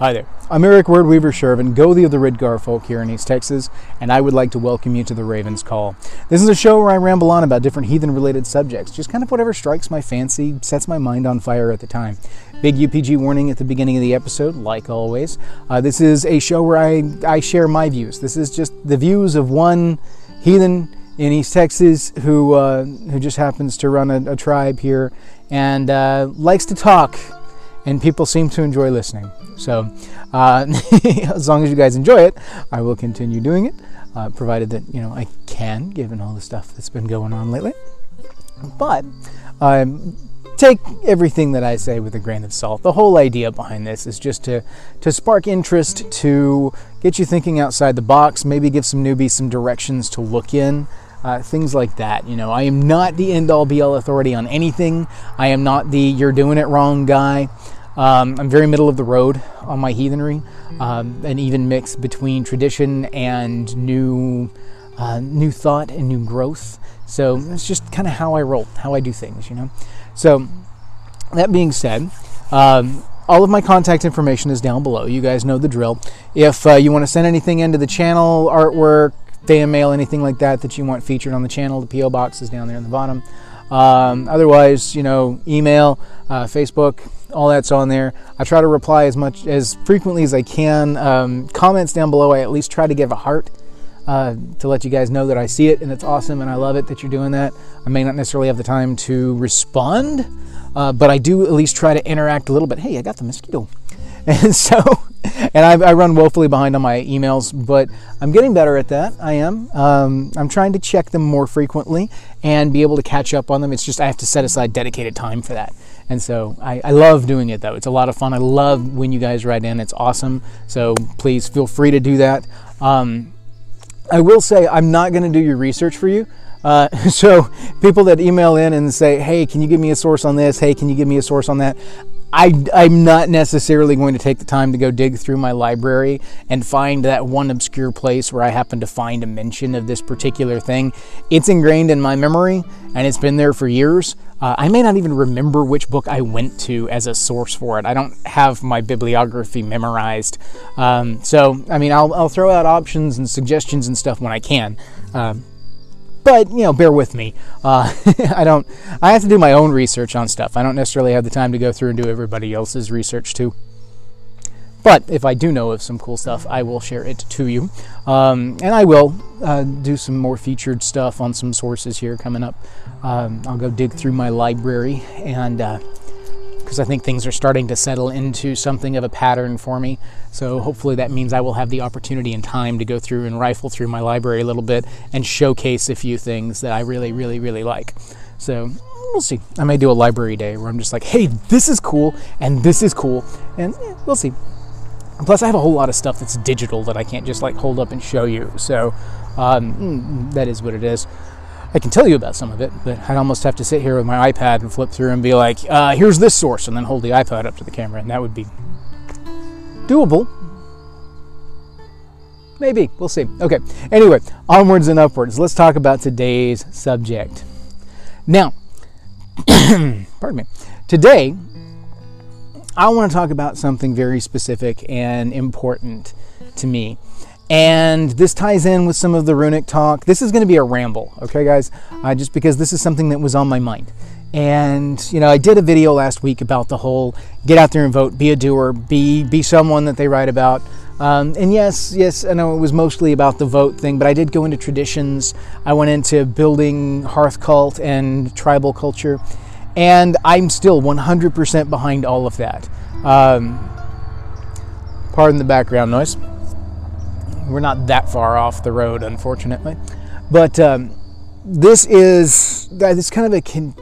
Hi there. I'm Eric Wordweaver Sjerven, Gothi of the Ridgar folk here in East Texas, and I would like to welcome you to the Raven's Call. This is a show where I ramble on about different heathen related subjects, just kind of whatever strikes my fancy, sets my mind on fire at the time. Big UPG warning at the beginning of the episode, like always. Uh, this is a show where I, I share my views. This is just the views of one heathen in East Texas who, uh, who just happens to run a, a tribe here and uh, likes to talk and people seem to enjoy listening. So, uh, as long as you guys enjoy it, I will continue doing it, uh, provided that you know I can, given all the stuff that's been going on lately. But um, take everything that I say with a grain of salt. The whole idea behind this is just to to spark interest, to get you thinking outside the box, maybe give some newbies some directions to look in. Uh, things like that. You know, I am not the end all be all authority on anything. I am not the you're doing it wrong guy. Um, I'm very middle of the road on my heathenry, um, an even mix between tradition and new, uh, new thought and new growth. So it's just kind of how I roll, how I do things, you know. So that being said, um, all of my contact information is down below. You guys know the drill. If uh, you want to send anything into the channel, artwork, fan mail, anything like that that you want featured on the channel, the PO box is down there in the bottom. Um, otherwise, you know, email, uh, Facebook, all that's on there. I try to reply as much as frequently as I can. Um, comments down below, I at least try to give a heart uh, to let you guys know that I see it and it's awesome and I love it that you're doing that. I may not necessarily have the time to respond, uh, but I do at least try to interact a little bit. Hey, I got the mosquito. And so, and I, I, run woefully behind on my emails, but I'm getting better at that. I am. Um, I'm trying to check them more frequently and be able to catch up on them. It's just I have to set aside dedicated time for that. And so I, I love doing it though. It's a lot of fun. I love when you guys write in. It's awesome. So please feel free to do that. Um, I will say I'm not going to do your research for you. Uh, so people that email in and say, "Hey, can you give me a source on this? Hey, can you give me a source on that?" I, am not necessarily going to take the time to go dig through my library and find that one obscure place where I happen to find a mention of this particular thing. It's ingrained in my memory and it's been there for years. Uh, I may not even remember which book I went to as a source for it. I don't have my bibliography memorized. Um, so, I mean, I'll, I'll, throw out options and suggestions and stuff when I can. Uh, but you know, bear with me. Uh, I don't. I have to do my own research on stuff. I don't necessarily have the time to go through and do everybody else's research too. But if I do know of some cool stuff, I will share it to you. Um, and I will uh, do some more featured stuff on some sources here coming up. Um, I'll go dig through my library and. Uh, because I think things are starting to settle into something of a pattern for me. So hopefully that means I will have the opportunity and time to go through and rifle through my library a little bit and showcase a few things that I really, really, really like. So we'll see. I may do a library day where I'm just like, hey, this is cool and this is cool, and eh, we'll see. Plus, I have a whole lot of stuff that's digital that I can't just like hold up and show you. So um, mm, that is what it is. I can tell you about some of it, but I'd almost have to sit here with my iPad and flip through and be like, uh, here's this source, and then hold the iPad up to the camera, and that would be doable. Maybe. We'll see. Okay. Anyway, onwards and upwards. Let's talk about today's subject. Now, pardon me. Today, I want to talk about something very specific and important to me. And this ties in with some of the runic talk. This is going to be a ramble, okay, guys? Uh, just because this is something that was on my mind. And you know, I did a video last week about the whole get out there and vote, be a doer, be be someone that they write about. Um, and yes, yes, I know it was mostly about the vote thing, but I did go into traditions. I went into building hearth cult and tribal culture, and I'm still 100% behind all of that. Um, pardon the background noise we're not that far off the road, unfortunately. But um, this is this kind of a con-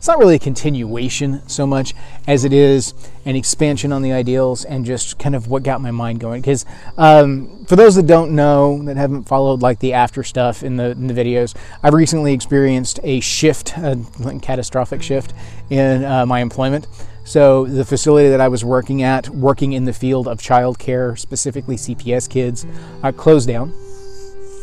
it's not really a continuation so much as it is an expansion on the ideals and just kind of what got my mind going. Because um, for those that don't know, that haven't followed like the after stuff in the, in the videos, I've recently experienced a shift, a catastrophic shift in uh, my employment. So the facility that I was working at, working in the field of childcare, specifically CPS kids, uh, closed down,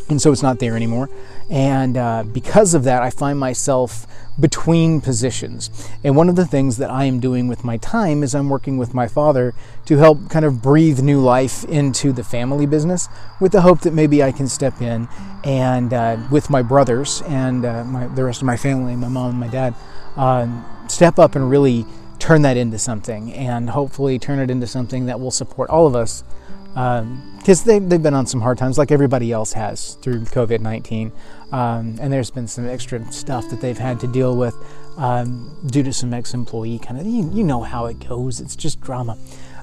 and so it's not there anymore. And uh, because of that, I find myself between positions. And one of the things that I am doing with my time is I'm working with my father to help kind of breathe new life into the family business with the hope that maybe I can step in and uh, with my brothers and uh, my, the rest of my family, my mom and my dad, uh, step up and really turn that into something and hopefully turn it into something that will support all of us because um, they, they've been on some hard times like everybody else has through COVID 19. Um, and there's been some extra stuff that they've had to deal with um, due to some ex employee kind of, you, you, know how it goes, it's just drama.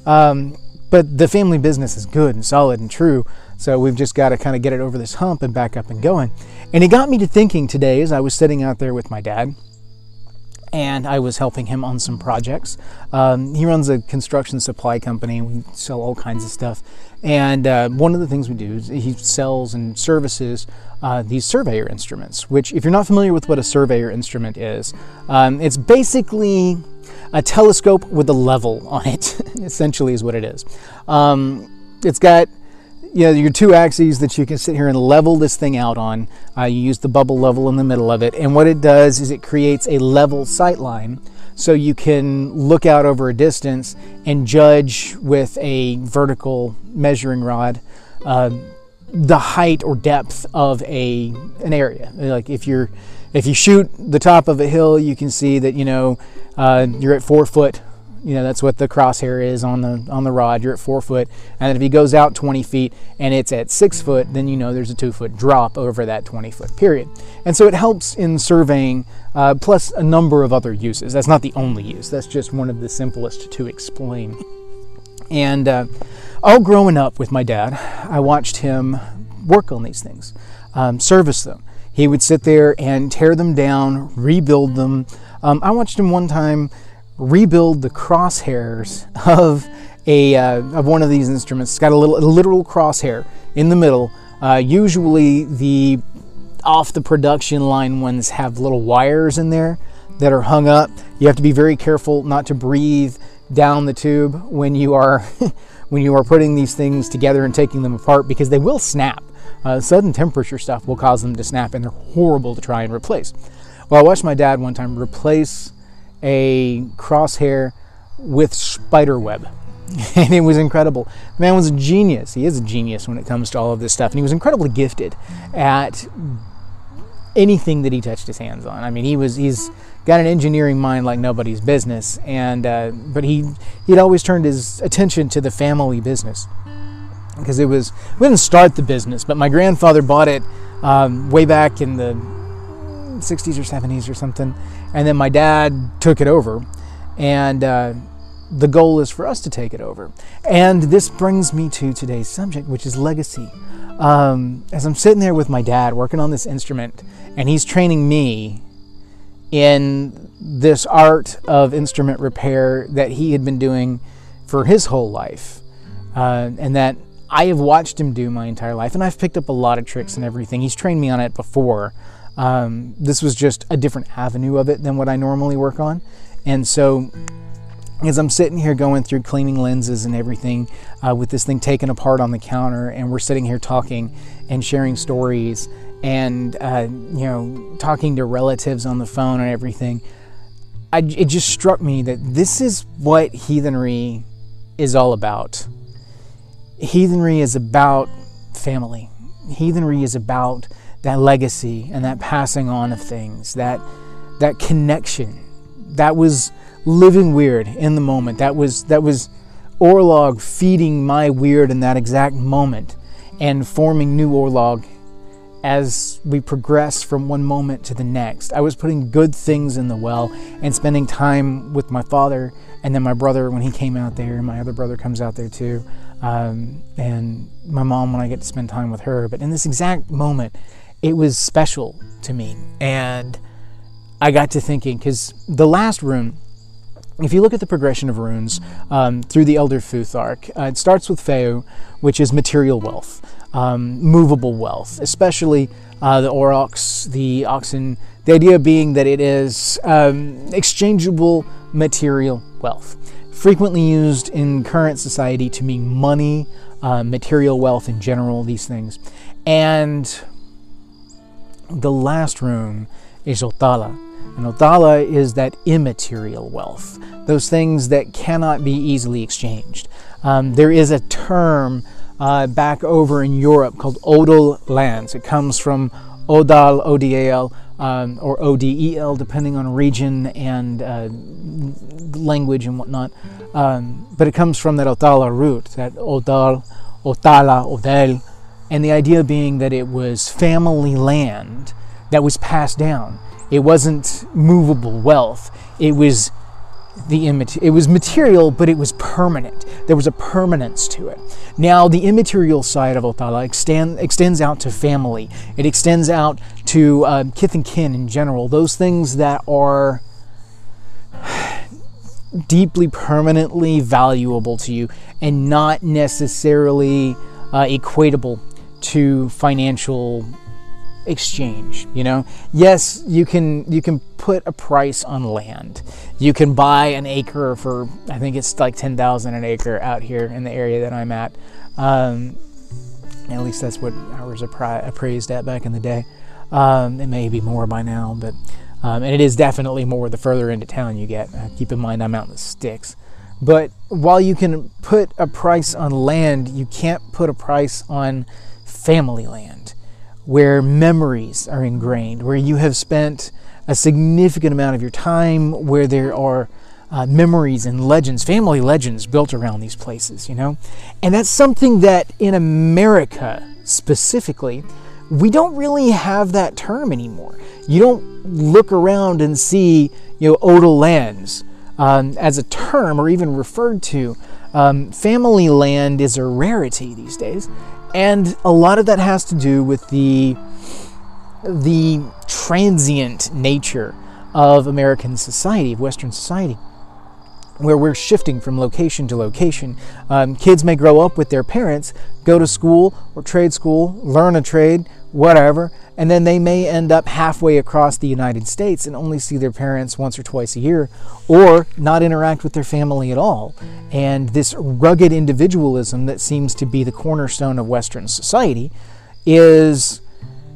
Um, but the family business is good and solid and true, so we've just got to kind of get it over this hump and back up and going. And it got me to thinking today as I was sitting out there with my dad and I was helping him on some projects. Um, he runs a construction supply company. We sell all kinds of stuff. And uh, one of the things we do is he sells and services uh, these surveyor instruments, which, if you're not familiar with what a surveyor instrument is, um, it's basically a telescope with a level on it, essentially, is what it is. Um, it's got you know, your two axes that you can sit here and level this thing out on. Uh, you use the bubble level in the middle of it, and what it does is it creates a level sight line so you can look out over a distance and judge with a vertical measuring rod uh, the height or depth of a an area. Like if you're if you shoot the top of a hill, you can see that you know uh, you're at four foot you know that's what the crosshair is on the on the rod. You're at four foot and if he goes out 20 feet and it's at six foot then you know there's a two foot drop over that 20 foot period. And so it helps in surveying uh, plus a number of other uses. That's not the only use. That's just one of the simplest to explain. And uh, all growing up with my dad i watched him work on these things um, service them. He would sit there and tear them down rebuild them. Um, i watched him one time rebuild the crosshairs of a uh, of one of these instruments. It's got a little a literal crosshair in the middle. Uh, usually the off the production line ones have little wires in there that are hung up. You have to be very careful not to breathe down the tube when you are when you are putting these things together and taking them apart because they will snap. Uh, sudden temperature stuff will cause them to snap and they're horrible to try and replace. Well, I watched my dad one time replace a crosshair with spider web. and it was incredible. The man was a genius. He is a genius when it comes to all of this stuff. And he was incredibly gifted at anything that he touched his hands on. I mean, he was he's got an engineering mind like nobody's business. And uh, but he he'd always turned his attention to the family business because it was we didn't start the business, but my grandfather bought it um, way back in the 60s or 70s or something. And then my dad took it over. And uh, the goal is for us to take it over. And this brings me to today's subject, which is legacy. Um, as I'm sitting there with my dad working on this instrument, and he's training me in this art of instrument repair that he had been doing for his whole life, uh, and that I have watched him do my entire life, and I've picked up a lot of tricks and everything. He's trained me on it before, um, this was just a different avenue of it than what I normally work on. And so, as I'm sitting here going through cleaning lenses and everything uh, with this thing taken apart on the counter, and we're sitting here talking and sharing stories and, uh, you know, talking to relatives on the phone and everything, I, it just struck me that this is what heathenry is all about. Heathenry is about family, heathenry is about that legacy and that passing on of things, that that connection. That was living wyrd in the moment. That was that was Orlog feeding my wyrd in that exact moment and forming new Orlog as we progress from one moment to the next. I was putting good things in the well and spending time with my father and then my brother when he came out there, and my other brother comes out there too, um, and my mom when I get to spend time with her. But in this exact moment, it was special to me. And I got to thinking, because the last rune, if you look at the progression of runes um, through the Elder Futhark, uh, it starts with Fehu, which is material wealth, um, movable wealth, especially uh, the aurochs, the oxen. The idea being that it is um, exchangeable material wealth, frequently used in current society to mean money, uh, material wealth in general, these things. And The last rune is Otala. And Otala is that immaterial wealth, those things that cannot be easily exchanged. Um, there is a term uh, back over in Europe called Odal lands. It comes from Odal, O-D-A-L, um, or O-D-E-L, depending on region and uh, language and whatnot. Um, but it comes from that Otala root, that Odal, Otala, Odel, and the idea being that it was family land that was passed down. It wasn't movable wealth. It was the immat- it was material, but it was permanent. There was a permanence to it. Now, the immaterial side of Otala extend, extends out to family. It extends out to uh, kith and kin in general. Those things that are deeply, permanently valuable to you, and not necessarily uh, equatable to financial exchange you know? Yes you can you can put a price on land. You can buy an acre for i think it's like 10,000 an acre out here in the area that i'm at. Um, at least that's what ours appraised at back in the day. Um, it may be more by now but um, and it is definitely more the further into town you get. Uh, keep in mind i'm out in the sticks but while you can put a price on land you can't put a price on family land where memories are ingrained, where you have spent a significant amount of your time, where there are uh, memories and legends, family legends built around these places, you know? And that's something that in America specifically, we don't really have that term anymore. You don't look around and see, you know, odal lands um, as a term or even referred to. Um, family land is a rarity these days. And a lot of that has to do with the the transient nature of American society, of Western society, where we're shifting from location to location. Um, kids may grow up with their parents, go to school or trade school, learn a trade, whatever, and then they may end up halfway across the United States and only see their parents once or twice a year, or not interact with their family at all. And this rugged individualism that seems to be the cornerstone of Western society is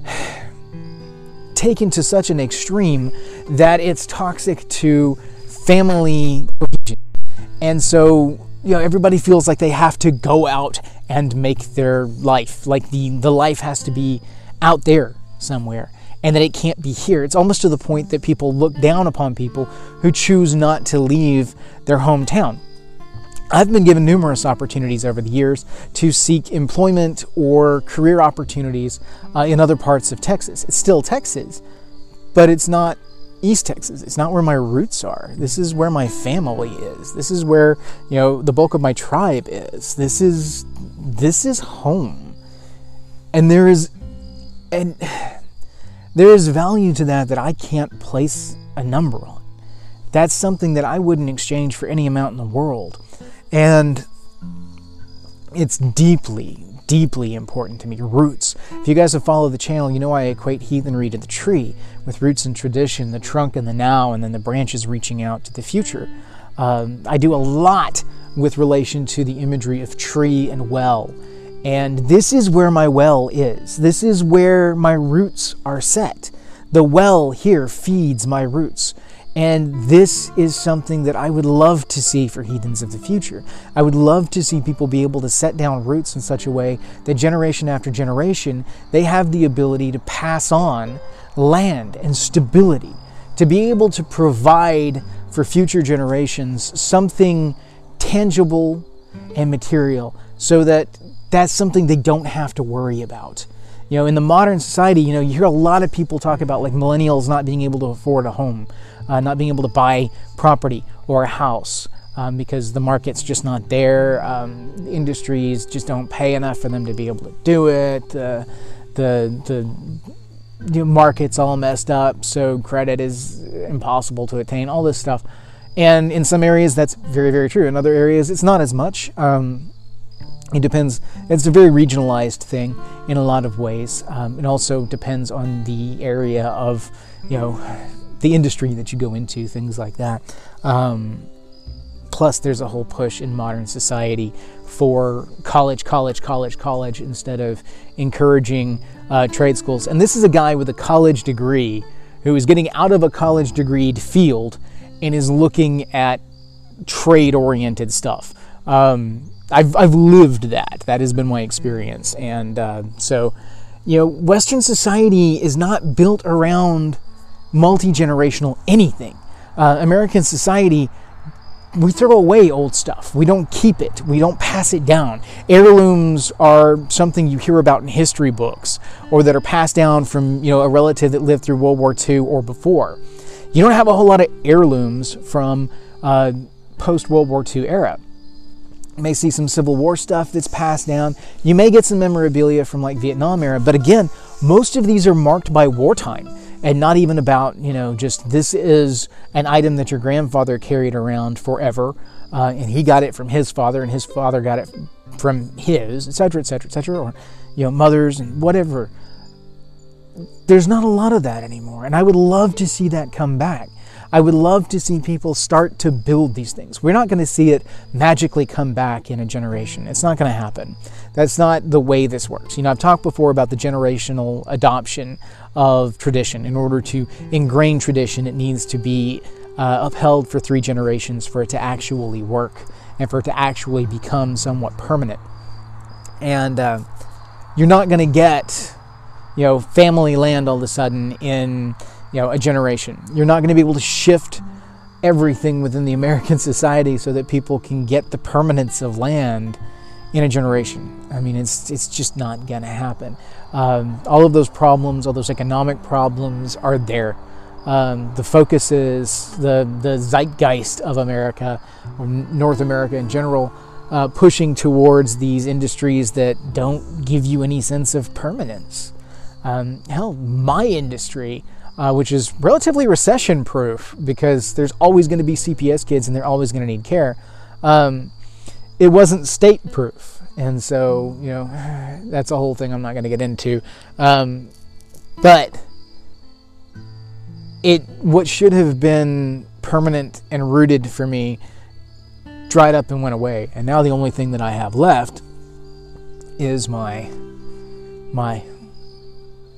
taken to such an extreme that it's toxic to family cohesion. And so, you know, everybody feels like they have to go out and make their life. Like the, the life has to be out there somewhere and that it can't be here. It's almost to the point that people look down upon people who choose not to leave their hometown. I've been given numerous opportunities over the years to seek employment or career opportunities uh, in other parts of Texas. It's still Texas, but it's not East Texas. It's not where my roots are. This is where my family is. This is where, you know, the bulk of my tribe is. This is this is home. And there is and there is value to that that I can't place a number on. That's something that I wouldn't exchange for any amount in the world. And it's deeply, deeply important to me. Roots. If you guys have followed the channel, you know I equate heathenry to the tree, with roots and tradition, the trunk and the now, and then the branches reaching out to the future. Um, I do a lot with relation to the imagery of tree and well and this is where my well is. This is where my roots are set. The well here feeds my roots. And this is something that I would love to see for heathens of the future. I would love to see people be able to set down roots in such a way that generation after generation, they have the ability to pass on land and stability, to be able to provide for future generations something tangible and material so that that's something they don't have to worry about. You know, in the modern society, you know, you hear a lot of people talk about like millennials not being able to afford a home, uh, not being able to buy property or a house um, because the market's just not there. Um, industries just don't pay enough for them to be able to do it. Uh, the the know, market's all messed up, so credit is impossible to attain. All this stuff, and in some areas that's very very true. In other areas, it's not as much. Um, it depends, it's a very regionalized thing in a lot of ways. Um, it also depends on the area of, you know, the industry that you go into, things like that. Um, plus, there's a whole push in modern society for college, college, college, college instead of encouraging uh, trade schools. And this is a guy with a college degree who is getting out of a college degreed field and is looking at trade oriented stuff. Um, I've, I've lived that. That has been my experience. And uh, so, you know, Western society is not built around multi generational anything. Uh, American society we throw away old stuff. We don't keep it. We don't pass it down. Heirlooms are something you hear about in history books or that are passed down from, you know, a relative that lived through World War II or before. You don't have a whole lot of heirlooms from uh, post World War II era. May see some Civil War stuff that's passed down. You may get some memorabilia from like Vietnam era, but again, most of these are marked by wartime and not even about you know just this is an item that your grandfather carried around forever uh, and he got it from his father and his father got it from his etc etc etc or you know mothers and whatever there's not a lot of that anymore and i would love to see that come back I would love to see people start to build these things. We're not going to see it magically come back in a generation. It's not going to happen. That's not the way this works. You know, I've talked before about the generational adoption of tradition. In order to ingrain tradition, it needs to be uh, upheld for three generations for it to actually work and for it to actually become somewhat permanent. And uh, you're not going to get, you know, family land all of a sudden in you know a generation. You're not going to be able to shift everything within the American society so that people can get the permanence of land in a generation. I mean, it's it's just not going to happen. Um, all of those problems, all those economic problems, are there. Um, the focus is the the zeitgeist of America, or North America in general, uh, pushing towards these industries that don't give you any sense of permanence. Um, hell, my industry uh, which is relatively recession proof because there's always going to be CPS kids and they're always going to need care. Um, it wasn't state proof. And so, you know, that's a whole thing I'm not going to get into. Um, but it, what should have been permanent and rooted for me dried up and went away. And now the only thing that I have left is my, my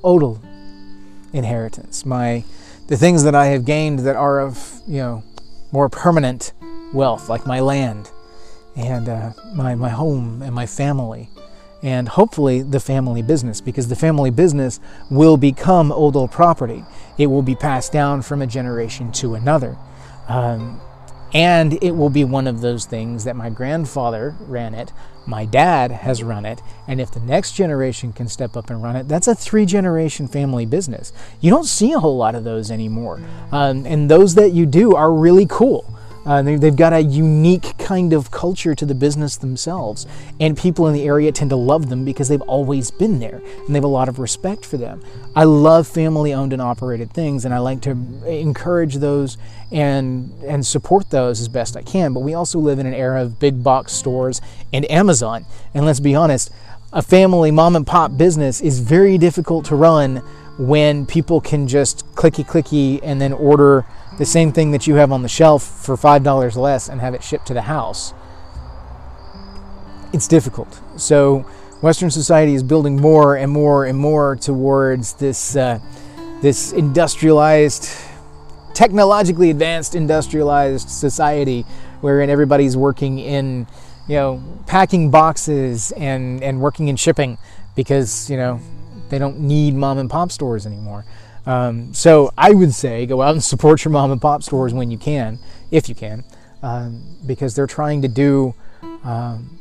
odal inheritance, my the things that I have gained that are of you know more permanent wealth, like my land and uh, my my home and my family, and hopefully the family business, because the family business will become old old property. It will be passed down from a generation to another. Um, and it will be one of those things that my grandfather ran it, my dad has run it, and if the next generation can step up and run it, that's a three generation family business. You don't see a whole lot of those anymore. Um, and those that you do are really cool. Uh, they, have got a unique kind of culture to the business themselves, and people in the area tend to love them because they've always been there and they have a lot of respect for them. I love family owned and operated things, and I like to encourage those and and support those as best I can. But we also live in an era of big box stores and Amazon, and let's be honest, a family mom and pop business is very difficult to run when people can just clicky clicky and then order the same thing that you have on the shelf for $5 less and have it shipped to the house. It's difficult. So, Western society is building more and more and more towards this, uh, this industrialized, technologically advanced, industrialized society wherein everybody's working in, you know, packing boxes and, and working in shipping because, you know, they don't need mom and pop stores anymore. Um, so I would say go out and support your mom and pop stores when you can, if you can, um, because they're trying to do um,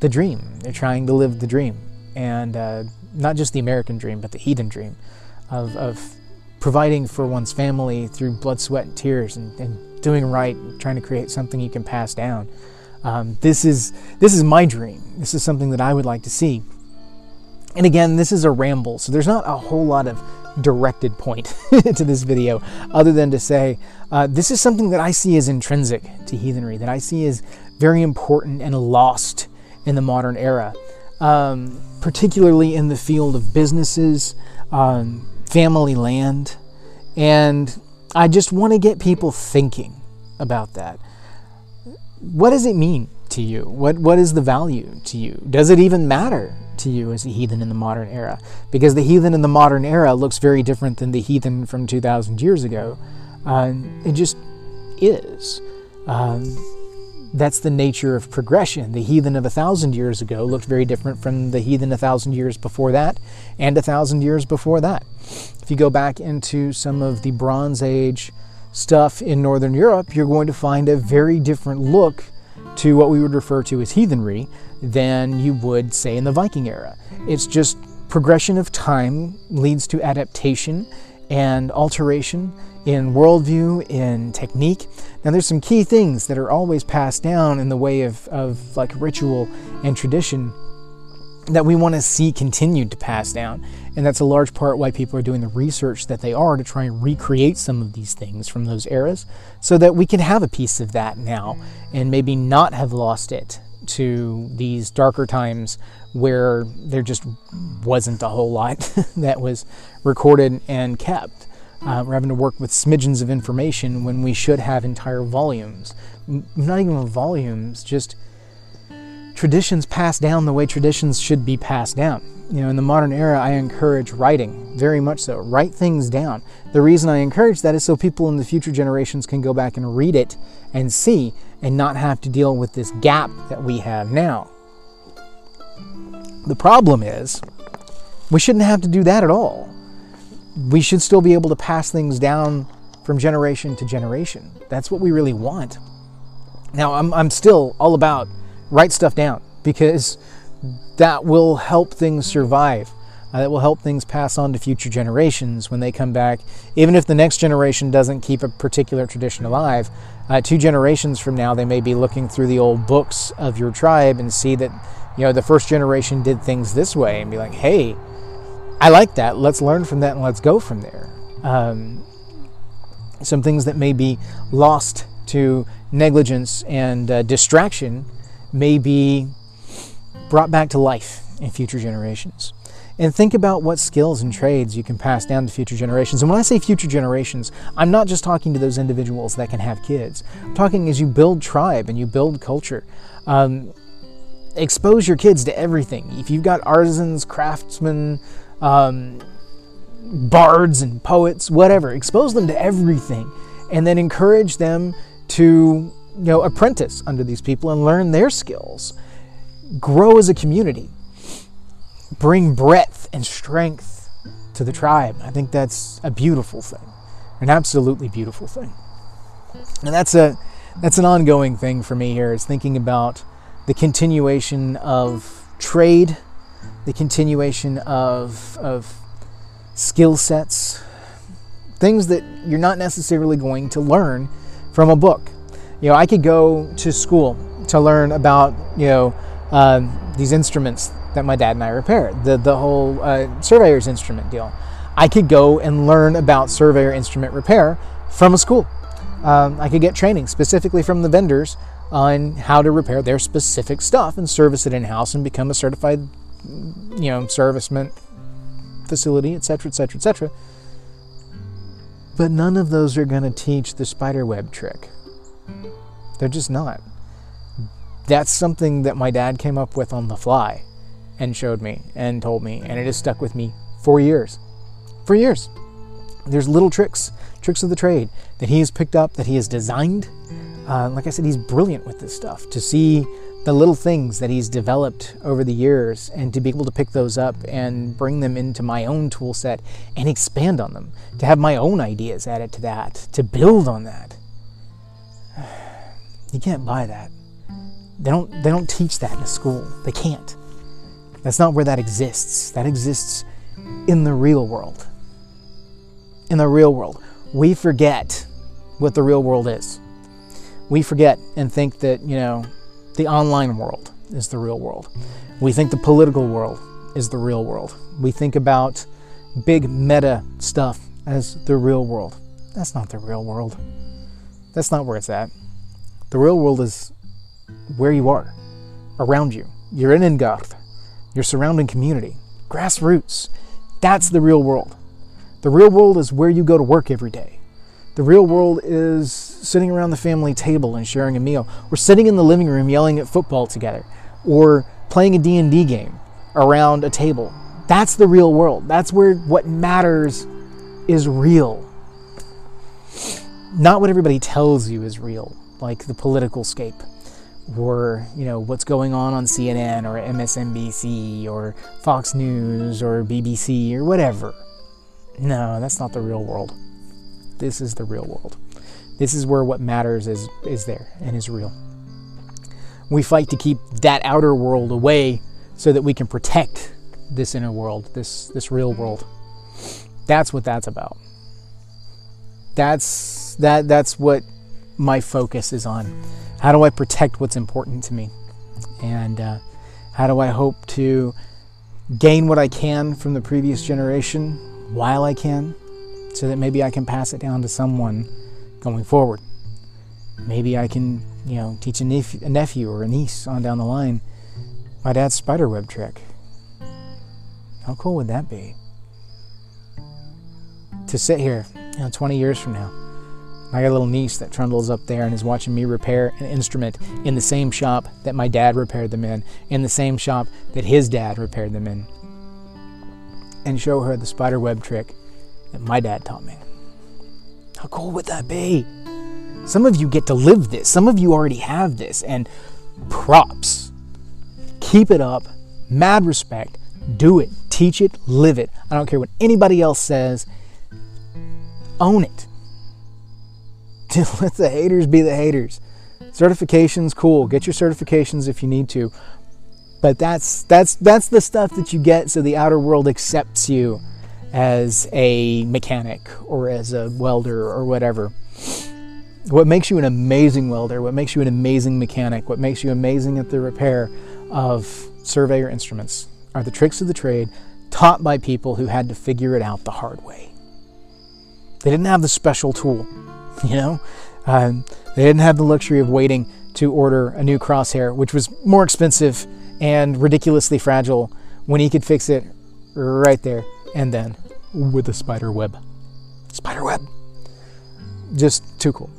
the dream. They're trying to live the dream, and uh, not just the American dream, but the heathen dream of, of providing for one's family through blood, sweat, and tears, and, and doing right, and trying to create something you can pass down. Um, this is this is my dream. This is something that I would like to see. And again, this is a ramble, so there's not a whole lot of directed point to this video, other than to say uh, this is something that I see as intrinsic to heathenry, that I see as very important and lost in the modern era, um, particularly in the field of businesses, um, family land, and I just want to get people thinking about that. What does it mean to you? What what is the value to you? Does it even matter to you as a heathen in the modern era? Because the heathen in the modern era looks very different than the heathen from 2,000 years ago. Uh, it just is. Um, that's the nature of progression. The heathen of a thousand years ago looked very different from the heathen a thousand years before that, and a thousand years before that. If you go back into some of the Bronze Age stuff in Northern Europe, you're going to find a very different look to what we would refer to as heathenry than you would, say, in the Viking era. It's just progression of time leads to adaptation and alteration in worldview, in technique. Now, there's some key things that are always passed down in the way of, of like ritual and tradition that we want to see continued to pass down. And that's a large part why people are doing the research that they are to try and recreate some of these things from those eras so that we can have a piece of that now and maybe not have lost it to these darker times where there just wasn't a whole lot that was recorded and kept. Uh, we're having to work with smidgens of information when we should have entire volumes. Not even volumes, just traditions passed down the way traditions should be passed down. You know, in the modern era, I encourage writing, very much so. Write things down. The reason I encourage that is so people in the future generations can go back and read it and see and not have to deal with this gap that we have now. The problem is, we shouldn't have to do that at all. We should still be able to pass things down from generation to generation. That's what we really want. Now, I'm, I'm still all about write stuff down because that will help things survive. Uh, that will help things pass on to future generations when they come back. Even if the next generation doesn't keep a particular tradition alive, uh, two generations from now, they may be looking through the old books of your tribe and see that, you know, the first generation did things this way and be like, hey, I like that. Let's learn from that and let's go from there. Um, some things that may be lost to negligence and uh, distraction may be brought back to life in future generations. And think about what skills and trades you can pass down to future generations. And when I say future generations, I'm not just talking to those individuals that can have kids. I'm talking as you build tribe and you build culture. Um, expose your kids to everything. If you've got artisans, craftsmen, um, bards, and poets, whatever, expose them to everything. And then encourage them to you know, apprentice under these people and learn their skills. Grow as a community. Bring breadth and strength to the tribe. I think that's a beautiful thing, an absolutely beautiful thing. And that's a that's an ongoing thing for me here is thinking about the continuation of trade, the continuation of of skill sets, things that you're not necessarily going to learn from a book. You know, I could go to school to learn about, you know, uh, these instruments that my dad and I repaired, the, the whole uh, surveyor's instrument deal. I could go and learn about surveyor instrument repair from a school. Um, I could get training specifically from the vendors on how to repair their specific stuff and service it in house and become a certified, you know, serviceman facility, etc., etc., etc. But none of those are going to teach the spider web trick. They're just not. That's something that my dad came up with on the fly and showed me and told me, and it has stuck with me for years. For years. There's little tricks, tricks of the trade that he has picked up, that he has designed. Uh, like I said, he's brilliant with this stuff. To see the little things that he's developed over the years and to be able to pick those up and bring them into my own tool set and expand on them, to have my own ideas added to that, to build on that. You can't buy that. They don't they don't teach that in a school. They can't. That's not where that exists. That exists in the real world. In the real world. We forget what the real world is. We forget and think that, you know, the online world is the real world. We think the political world is the real world. We think about big meta stuff as the real world. That's not the real world. That's not where it's at. The real world is where you are, around you. You're Innangarth, your surrounding community, grassroots. That's the real world. The real world is where you go to work every day. The real world is sitting around the family table and sharing a meal, or sitting in the living room yelling at football together, or playing a D&D game around a table. That's the real world. That's where what matters is real. Not what everybody tells you is real, like the political scape or you know what's going on on CNN or MSNBC or Fox News or BBC or whatever. No, that's not the real world. This is the real world. This is where what matters is is there and is real. We fight to keep that outer world away so that we can protect this inner world, this this real world. That's what that's about. That's that that's what my focus is on. How do I protect what's important to me? And uh, how do I hope to gain what I can from the previous generation while I can so that maybe I can pass it down to someone going forward? Maybe I can, you know, teach a, nep- a nephew or a niece on down the line my dad's spiderweb trick. How cool would that be? To sit here, you know, 20 years from now I got a little niece that trundles up there and is watching me repair an instrument in the same shop that my dad repaired them in, in the same shop that his dad repaired them in, and show her the spider web trick that my dad taught me. How cool would that be? Some of you get to live this, some of you already have this, and props. Keep it up, mad respect, do it, teach it, live it. I don't care what anybody else says, own it. let the haters be the haters. Certifications, cool. Get your certifications if you need to. But that's that's that's the stuff that you get so the outer world accepts you as a mechanic or as a welder or whatever. What makes you an amazing welder, what makes you an amazing mechanic, what makes you amazing at the repair of surveyor instruments are the tricks of the trade taught by people who had to figure it out the hard way. They didn't have the special tool. You know, um, they didn't have the luxury of waiting to order a new crosshair, which was more expensive and ridiculously fragile, when he could fix it right there and then with a spider web. Spider web. Just too cool.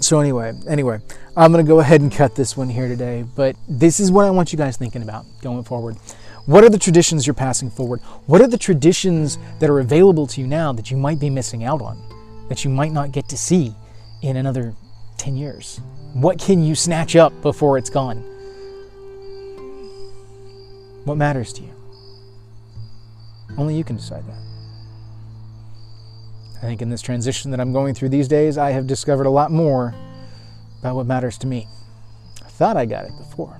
So anyway, anyway, I'm gonna go ahead and cut this one here today. But this is what I want you guys thinking about going forward. What are the traditions you're passing forward? What are the traditions that are available to you now that you might be missing out on? That you might not get to see in another 10 years? What can you snatch up before it's gone? What matters to you? Only you can decide that. I think in this transition that I'm going through these days, I have discovered a lot more about what matters to me. I thought I got it before,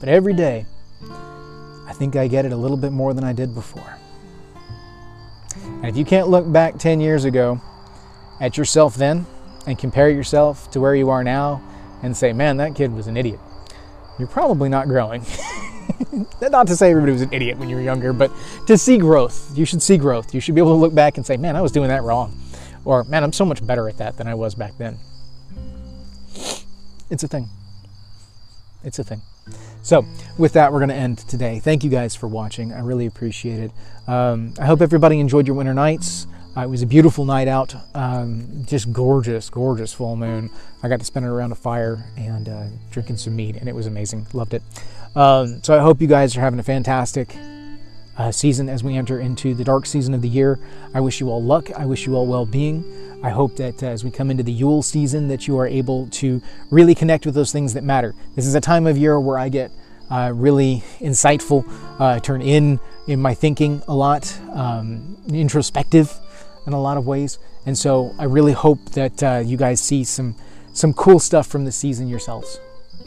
but every day, I think I get it a little bit more than I did before. And if you can't look back 10 years ago at yourself then and compare yourself to where you are now and say, man, that kid was an idiot, you're probably not growing. not to say everybody was an idiot when you were younger, but to see growth, you should see growth. You should be able to look back and say, man, I was doing that wrong. Or, man, I'm so much better at that than I was back then. It's a thing. It's a thing. So, with that, we're going to end today. Thank you guys for watching. I really appreciate it. Um, I hope everybody enjoyed your winter nights. Uh, it was a beautiful night out, um, just gorgeous, gorgeous full moon. I got to spend it around a fire and uh, drinking some mead, and it was amazing. Loved it. Um, so I hope you guys are having a fantastic uh, season as we enter into the dark season of the year. I wish you all luck. I wish you all well-being. I hope that uh, as we come into the Yule season, that you are able to really connect with those things that matter. This is a time of year where I get uh, really insightful, uh, turn in in my thinking a lot, um, introspective in a lot of ways. And so I really hope that uh, you guys see some some cool stuff from the season yourselves.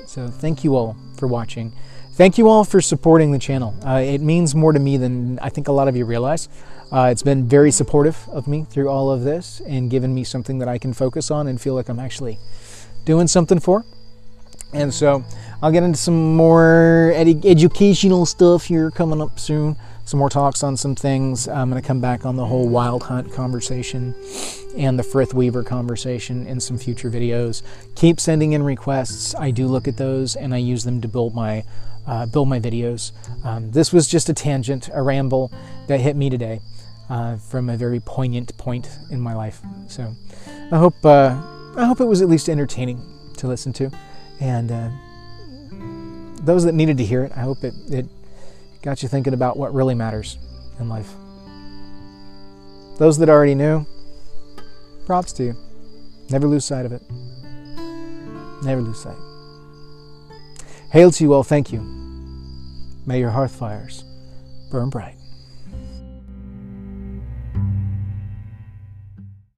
So thank you all for watching. Thank you all for supporting the channel. Uh, it means more to me than I think a lot of you realize. Uh, it's been very supportive of me through all of this and given me something that I can focus on and feel like I'm actually doing something for. And so I'll get into some more ed- educational stuff here coming up soon some more talks on some things. I'm going to come back on the whole wild hunt conversation and the Frith Weaver conversation in some future videos. Keep sending in requests. I do look at those and I use them to build my uh, build my videos. Um, this was just a tangent, a ramble that hit me today. uh, from a very poignant point in my life. So I hope uh, I hope it was at least entertaining to listen to, and uh, those that needed to hear it, I hope it, it got you thinking about what really matters in life. Those that already knew, props to you. Never lose sight of it. Never lose sight. Hail to you all, thank you. May your hearth fires burn bright.